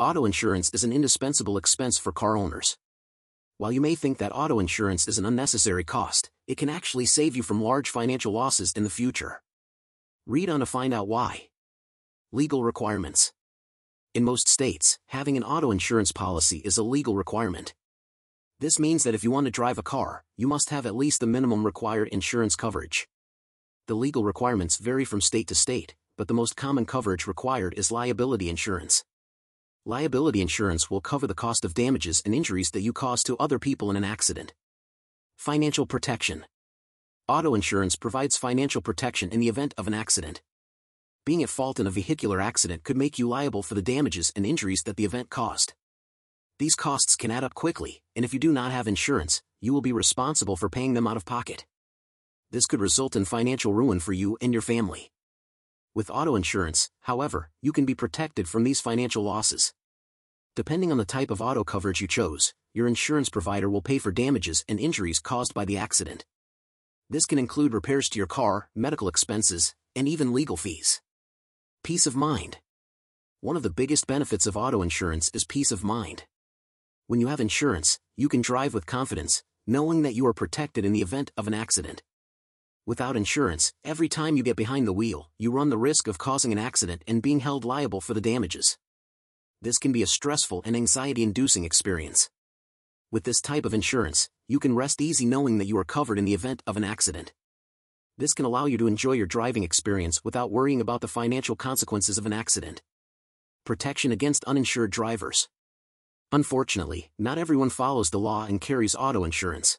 Auto insurance is an indispensable expense for car owners. While you may think that auto insurance is an unnecessary cost, it can actually save you from large financial losses in the future. Read on to find out why. Legal requirements. In most states, having an auto insurance policy is a legal requirement. This means that if you want to drive a car, you must have at least the minimum required insurance coverage. The legal requirements vary from state to state, but the most common coverage required is liability insurance. Liability insurance will cover the cost of damages and injuries that you cause to other people in an accident. Financial protection. Auto insurance provides financial protection in the event of an accident. Being at fault in a vehicular accident could make you liable for the damages and injuries that the event caused. These costs can add up quickly, and if you do not have insurance, you will be responsible for paying them out of pocket. This could result in financial ruin for you and your family. With auto insurance, however, you can be protected from these financial losses. Depending on the type of auto coverage you chose, your insurance provider will pay for damages and injuries caused by the accident. This can include repairs to your car, medical expenses, and even legal fees. Peace of mind. One of the biggest benefits of auto insurance is peace of mind. When you have insurance, you can drive with confidence, knowing that you are protected in the event of an accident. Without insurance, every time you get behind the wheel, you run the risk of causing an accident and being held liable for the damages. This can be a stressful and anxiety-inducing experience. With this type of insurance, you can rest easy knowing that you are covered in the event of an accident. This can allow you to enjoy your driving experience without worrying about the financial consequences of an accident. Protection against uninsured drivers. Unfortunately, not everyone follows the law and carries auto insurance.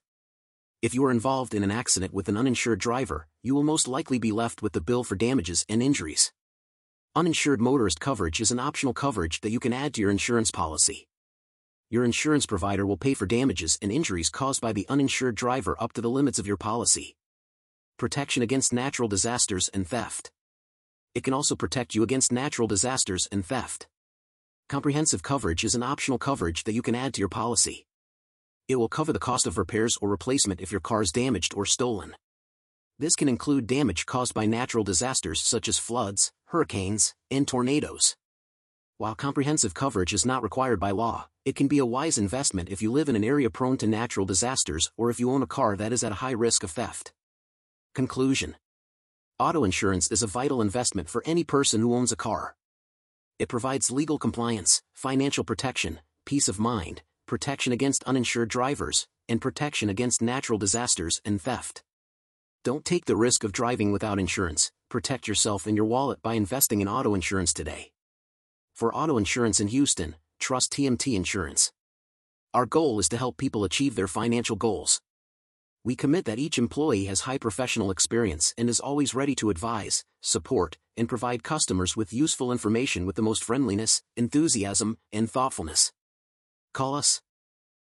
If you are involved in an accident with an uninsured driver, you will most likely be left with the bill for damages and injuries. Uninsured motorist coverage is an optional coverage that you can add to your insurance policy. Your insurance provider will pay for damages and injuries caused by the uninsured driver up to the limits of your policy. Protection against natural disasters and theft. It can also protect you against natural disasters and theft. Comprehensive coverage is an optional coverage that you can add to your policy. It will cover the cost of repairs or replacement if your car is damaged or stolen. This can include damage caused by natural disasters such as floods, hurricanes, and tornadoes. While comprehensive coverage is not required by law, it can be a wise investment if you live in an area prone to natural disasters or if you own a car that is at a high risk of theft. Conclusion Auto insurance is a vital investment for any person who owns a car. It provides legal compliance, financial protection, peace of mind, protection against uninsured drivers, and protection against natural disasters and theft. Don't take the risk of driving without insurance, protect yourself and your wallet by investing in auto insurance today. For auto insurance in Houston, trust TMT Insurance. Our goal is to help people achieve their financial goals. We commit that each employee has high professional experience and is always ready to advise, support, and provide customers with useful information with the most friendliness, enthusiasm, and thoughtfulness. Call us